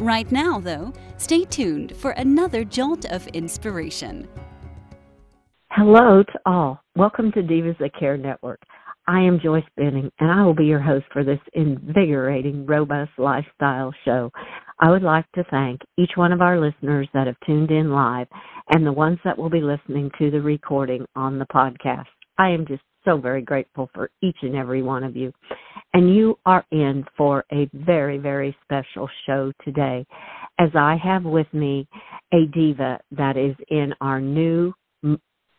Right now, though, stay tuned for another jolt of inspiration. Hello to all. Welcome to Divas That Care Network. I am Joyce Benning, and I will be your host for this invigorating, robust lifestyle show. I would like to thank each one of our listeners that have tuned in live and the ones that will be listening to the recording on the podcast. I am just so very grateful for each and every one of you. And you are in for a very, very special show today as I have with me a diva that is in our new,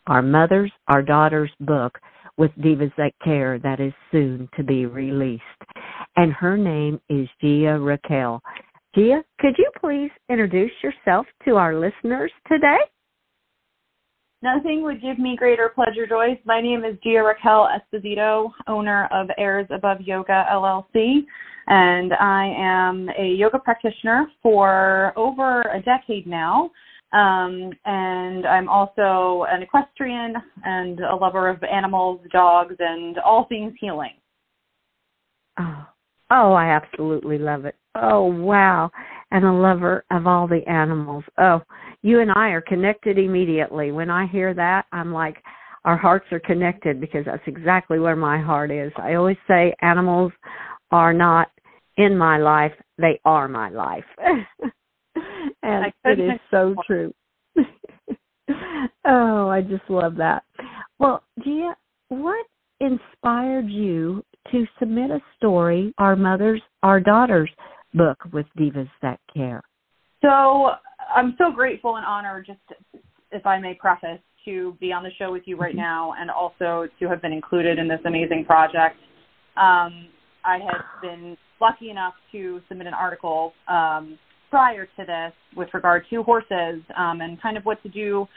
our Mothers, Our Daughters book with Divas That Care that is soon to be released. And her name is Gia Raquel. Gia, could you please introduce yourself to our listeners today? Nothing would give me greater pleasure, Joyce. My name is Gia Raquel Esposito, owner of Airs Above Yoga LLC, and I am a yoga practitioner for over a decade now. Um, and I'm also an equestrian and a lover of animals, dogs, and all things healing. Oh, oh, I absolutely love it. Oh, wow. And a lover of all the animals. Oh, you and I are connected immediately. When I hear that, I'm like, our hearts are connected because that's exactly where my heart is. I always say animals are not in my life, they are my life. and it is so true. oh, I just love that. Well, Gia, what inspired you to submit a story, Our Mothers, Our Daughters book with Divas That Care? So I'm so grateful and honored, just if I may preface, to be on the show with you right mm-hmm. now and also to have been included in this amazing project. Um, I had been lucky enough to submit an article um, prior to this with regard to horses um, and kind of what to do.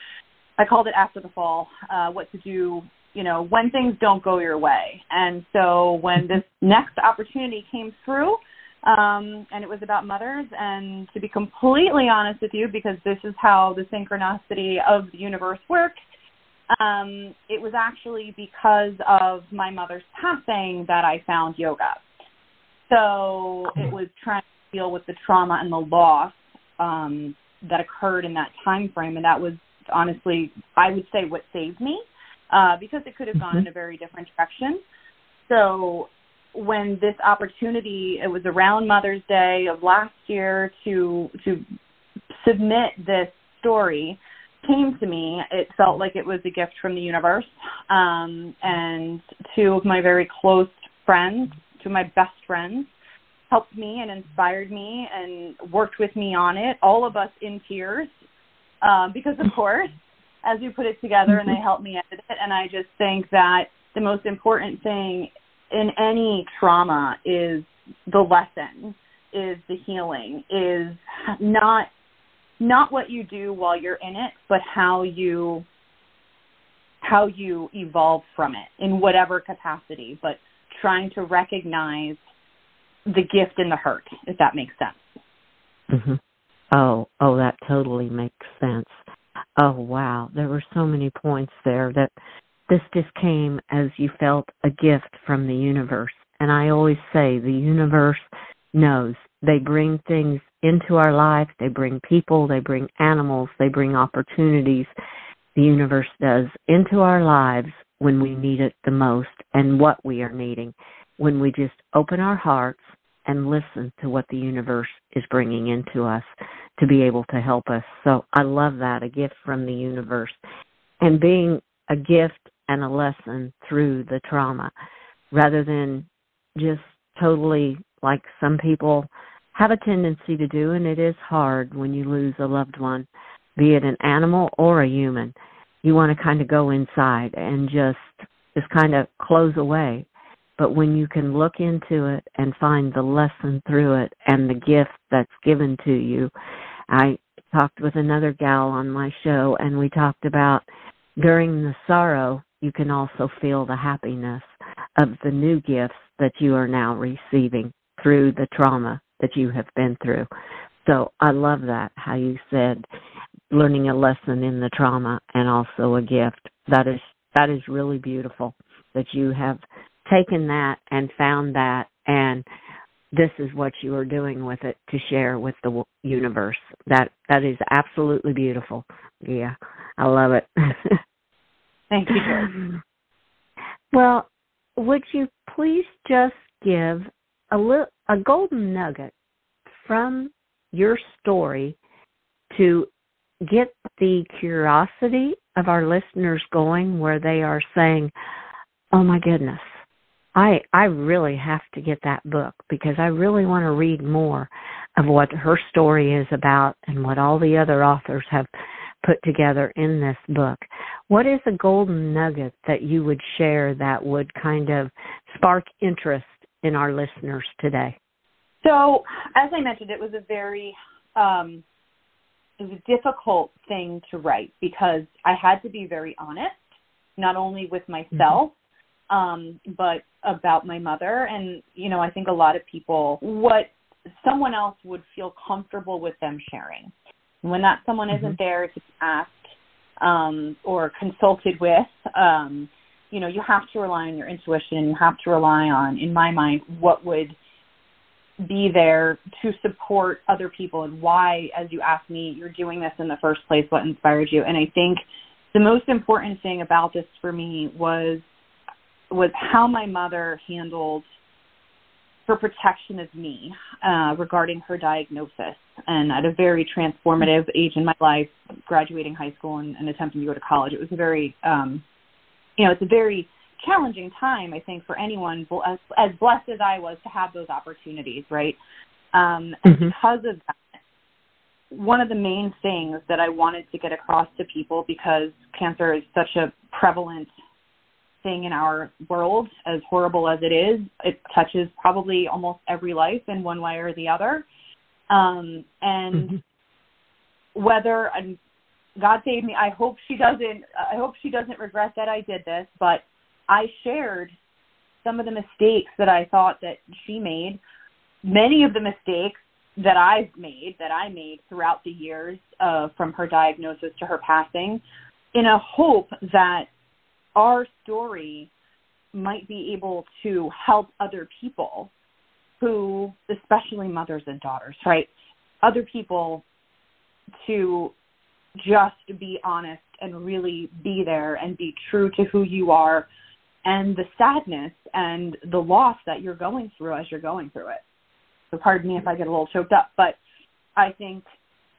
I called it after the fall, uh, what to do, you know, when things don't go your way. And so when this next opportunity came through, um, and it was about mothers. And to be completely honest with you, because this is how the synchronicity of the universe works, um, it was actually because of my mother's passing that I found yoga. So it was trying to deal with the trauma and the loss um, that occurred in that time frame, and that was honestly, I would say, what saved me uh, because it could have gone mm-hmm. in a very different direction. So when this opportunity it was around mother's day of last year to to submit this story came to me. It felt like it was a gift from the universe um, and two of my very close friends two of my best friends helped me and inspired me and worked with me on it all of us in tears uh, because of course as we put it together and they helped me edit it and i just think that the most important thing in any trauma is the lesson is the healing is not not what you do while you're in it but how you how you evolve from it in whatever capacity but trying to recognize the gift in the hurt if that makes sense. Mhm oh oh that totally makes sense. Oh wow. There were so many points there that this just came as you felt a gift from the universe. And I always say the universe knows. They bring things into our life, they bring people, they bring animals, they bring opportunities. The universe does into our lives when we need it the most and what we are needing. When we just open our hearts and listen to what the universe is bringing into us to be able to help us. So I love that, a gift from the universe. And being a gift and a lesson through the trauma rather than just totally like some people have a tendency to do and it is hard when you lose a loved one be it an animal or a human. You want to kind of go inside and just just kind of close away. But when you can look into it and find the lesson through it and the gift that's given to you. I talked with another gal on my show, and we talked about during the sorrow, you can also feel the happiness of the new gifts that you are now receiving through the trauma that you have been through. So I love that, how you said learning a lesson in the trauma and also a gift. That is that is really beautiful that you have taken that and found that and this is what you are doing with it to share with the universe. That that is absolutely beautiful. Yeah, I love it. Thank you. Well, would you please just give a little a golden nugget from your story to get the curiosity of our listeners going where they are saying, "Oh my goodness, I I really have to get that book because I really want to read more of what her story is about and what all the other authors have put together in this book. What is a golden nugget that you would share that would kind of spark interest in our listeners today? So, as I mentioned, it was a very um, it was a difficult thing to write because I had to be very honest, not only with myself, mm-hmm. um, but about my mother. And you know, I think a lot of people what someone else would feel comfortable with them sharing. When that someone mm-hmm. isn't there to ask um, or consulted with, um, you know, you have to rely on your intuition. You have to rely on, in my mind, what would be there to support other people and why, as you asked me, you're doing this in the first place, what inspired you. And I think the most important thing about this for me was was how my mother handled her protection of me uh, regarding her diagnosis. And at a very transformative age in my life, graduating high school and, and attempting to go to college, it was a very, um, you know, it's a very challenging time, I think, for anyone as, as blessed as I was to have those opportunities, right? Um, and mm-hmm. because of that, one of the main things that I wanted to get across to people because cancer is such a prevalent thing in our world, as horrible as it is. It touches probably almost every life in one way or the other. Um, and mm-hmm. whether and God save me, I hope she doesn't. I hope she doesn't regret that I did this. But I shared some of the mistakes that I thought that she made. Many of the mistakes that I've made, that I made throughout the years, uh, from her diagnosis to her passing, in a hope that our story might be able to help other people who, especially mothers and daughters, right? Other people to just be honest and really be there and be true to who you are and the sadness and the loss that you're going through as you're going through it. So pardon me if I get a little choked up, but I think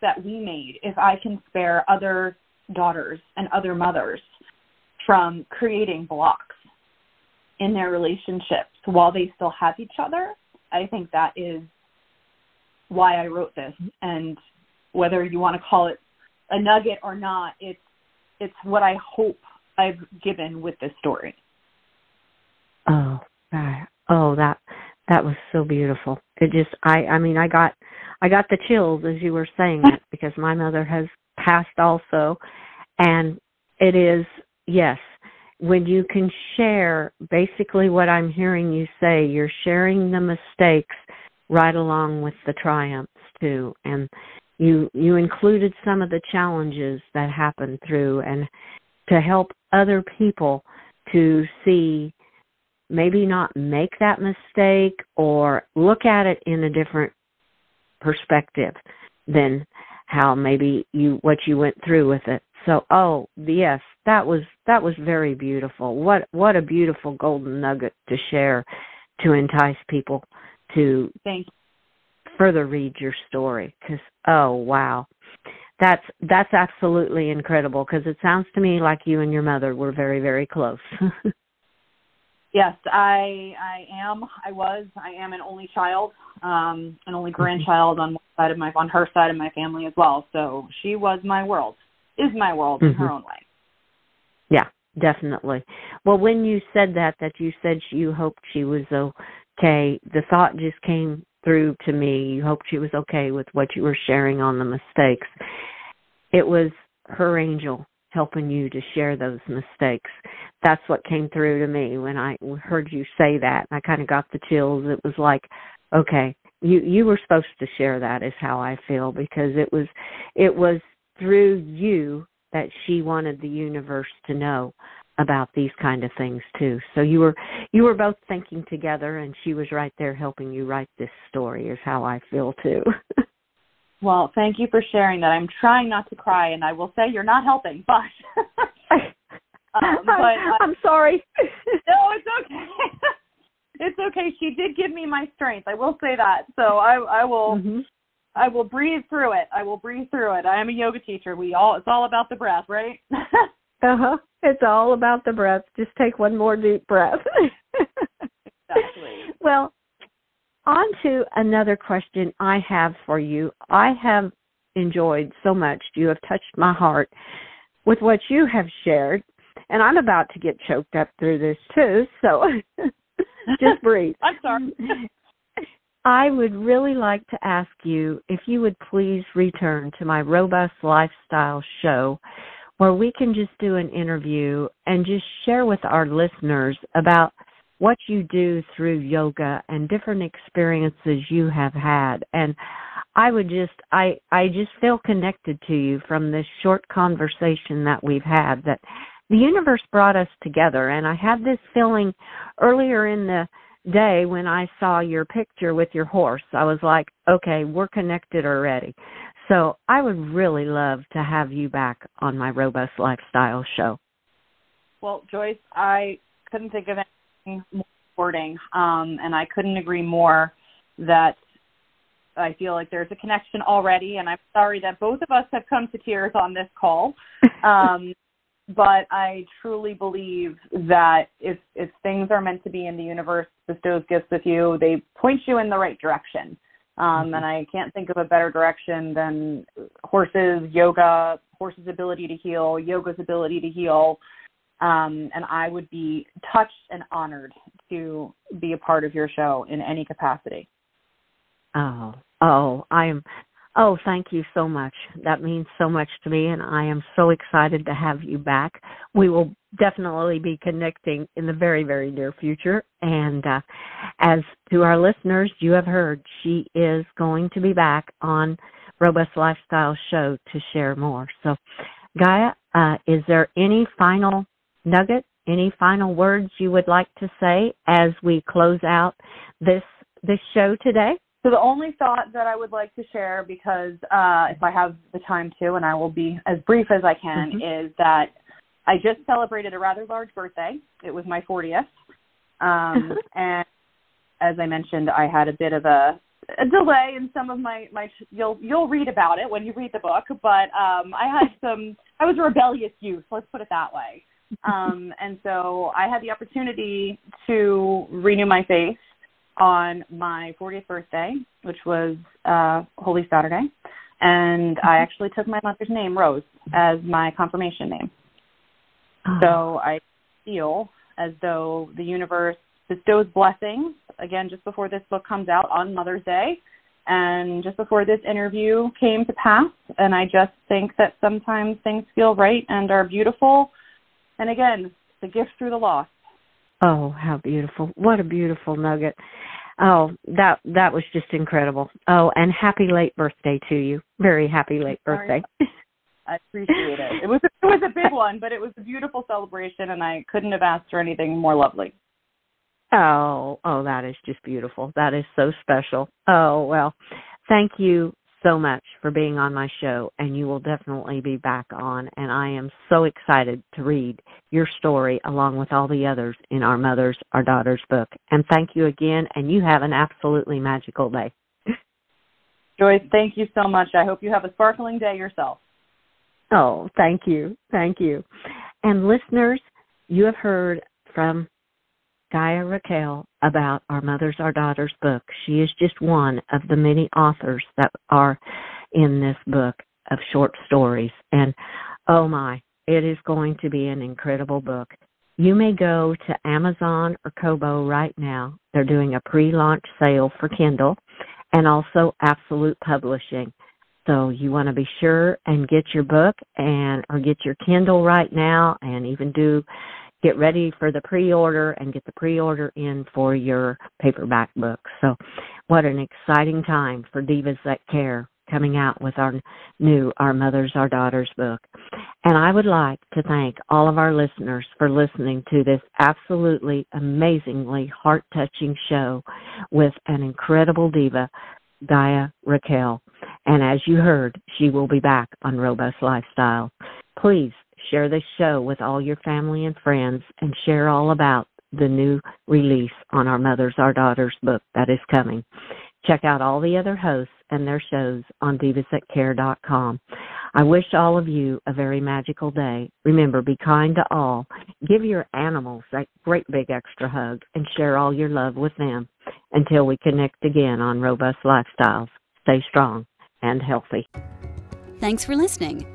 that we made, if I can spare other daughters and other mothers from creating blocks in their relationships while they still have each other. I think that is why I wrote this. And whether you want to call it a nugget or not, it's it's what I hope I've given with this story. Oh, God. oh, that that was so beautiful. It just, I, I mean, I got, I got the chills as you were saying it because my mother has passed also, and it is yes, when you can share basically what I'm hearing you say, you're sharing the mistakes right along with the triumphs too. And you you included some of the challenges that happened through and to help other people to see maybe not make that mistake or look at it in a different perspective than how maybe you what you went through with it. So oh yes, that was that was very beautiful. What what a beautiful golden nugget to share to entice people to Thank further read your story cuz oh wow. That's that's absolutely incredible because it sounds to me like you and your mother were very very close. yes, I I am I was I am an only child, um an only mm-hmm. grandchild on one side of my on her side of my family as well. So she was my world. Is my world mm-hmm. in her mm-hmm. own way. Definitely. Well, when you said that, that you said you hoped she was okay, the thought just came through to me. You hoped she was okay with what you were sharing on the mistakes. It was her angel helping you to share those mistakes. That's what came through to me when I heard you say that. I kind of got the chills. It was like, okay, you you were supposed to share that is how I feel because it was it was through you that she wanted the universe to know about these kind of things too. So you were you were both thinking together and she was right there helping you write this story is how I feel too. well, thank you for sharing that. I'm trying not to cry and I will say you're not helping, but um, but I, I'm sorry. no, it's okay. it's okay. She did give me my strength. I will say that. So I I will mm-hmm. I will breathe through it. I will breathe through it. I am a yoga teacher. We all it's all about the breath, right? uh-huh. It's all about the breath. Just take one more deep breath. exactly. Well, on to another question I have for you. I have enjoyed so much. You have touched my heart with what you have shared, and I'm about to get choked up through this too. So just breathe. I'm sorry. I would really like to ask you if you would please return to my Robust Lifestyle show where we can just do an interview and just share with our listeners about what you do through yoga and different experiences you have had. And i would just i i just feel connected to you from this short conversation that we've had that the universe brought us together. And i had this feeling earlier in the day when i saw your picture with your horse i was like okay we're connected already so I would really love to have you back on my Robust Lifestyle show. Well, Joyce, I couldn't think of anything more rewarding, um, and I couldn't agree more that I feel like there's a connection already, and I'm sorry that both of us have come to tears on this call. Um, but I truly believe that if if things are meant to be in the universe bestows gifts with you, they point you in the right direction. Um, mm-hmm. And I can't think of a better direction than horses, yoga, horses' ability to heal, yoga's ability to heal. Um, and I would be touched and honored to be a part of your show in any capacity. Oh, oh, I am Oh, thank you so much. That means so much to me, and I am so excited to have you back. We will definitely be connecting in the very, very near future. And uh, as to our listeners, you have heard she is going to be back on Robust Lifestyle Show to share more. So, Gaia, uh, is there any final nugget, any final words you would like to say as we close out this this show today? So the only thought that I would like to share, because uh, if I have the time to, and I will be as brief as I can, mm-hmm. is that I just celebrated a rather large birthday. It was my 40th, um, and as I mentioned, I had a bit of a, a delay in some of my my. You'll you'll read about it when you read the book, but um, I had some. I was a rebellious youth. Let's put it that way. Um, and so I had the opportunity to renew my faith on my 40th birthday, which was uh, Holy Saturday, and I mm-hmm. actually took my mother's name, Rose, as my confirmation name. Oh. So I feel as though the universe bestows blessings, again, just before this book comes out on Mother's Day, and just before this interview came to pass. And I just think that sometimes things feel right and are beautiful. And again, the gift through the loss. Oh, how beautiful. What a beautiful nugget. Oh, that that was just incredible. Oh, and happy late birthday to you. Very happy late birthday. I appreciate it. It was a, it was a big one, but it was a beautiful celebration and I couldn't have asked for anything more lovely. Oh, oh, that is just beautiful. That is so special. Oh, well, thank you so much for being on my show, and you will definitely be back on. And I am so excited to read your story along with all the others in Our Mothers, Our Daughters book. And thank you again, and you have an absolutely magical day. Joyce, thank you so much. I hope you have a sparkling day yourself. Oh, thank you. Thank you. And listeners, you have heard from Gaia Raquel about Our Mothers, Our Daughters book. She is just one of the many authors that are in this book of short stories. And oh my, it is going to be an incredible book. You may go to Amazon or Kobo right now. They're doing a pre launch sale for Kindle, and also Absolute Publishing. So you want to be sure and get your book and or get your Kindle right now and even do get ready for the pre-order and get the pre-order in for your paperback book. So what an exciting time for Divas That Care coming out with our new Our Mothers, Our Daughters book. And I would like to thank all of our listeners for listening to this absolutely amazingly heart touching show with an incredible diva, Gaia Raquel. And as you heard, she will be back on Robust Lifestyle. Please share this show with all your family and friends and share all about the new release on Our Mothers, Our Daughters book that is coming. Check out all the other hosts and their shows on divasthatcare.com. I wish all of you a very magical day. Remember, be kind to all. Give your animals that great big extra hug and share all your love with them. Until we connect again on Robust Lifestyles, stay strong and healthy. Thanks for listening.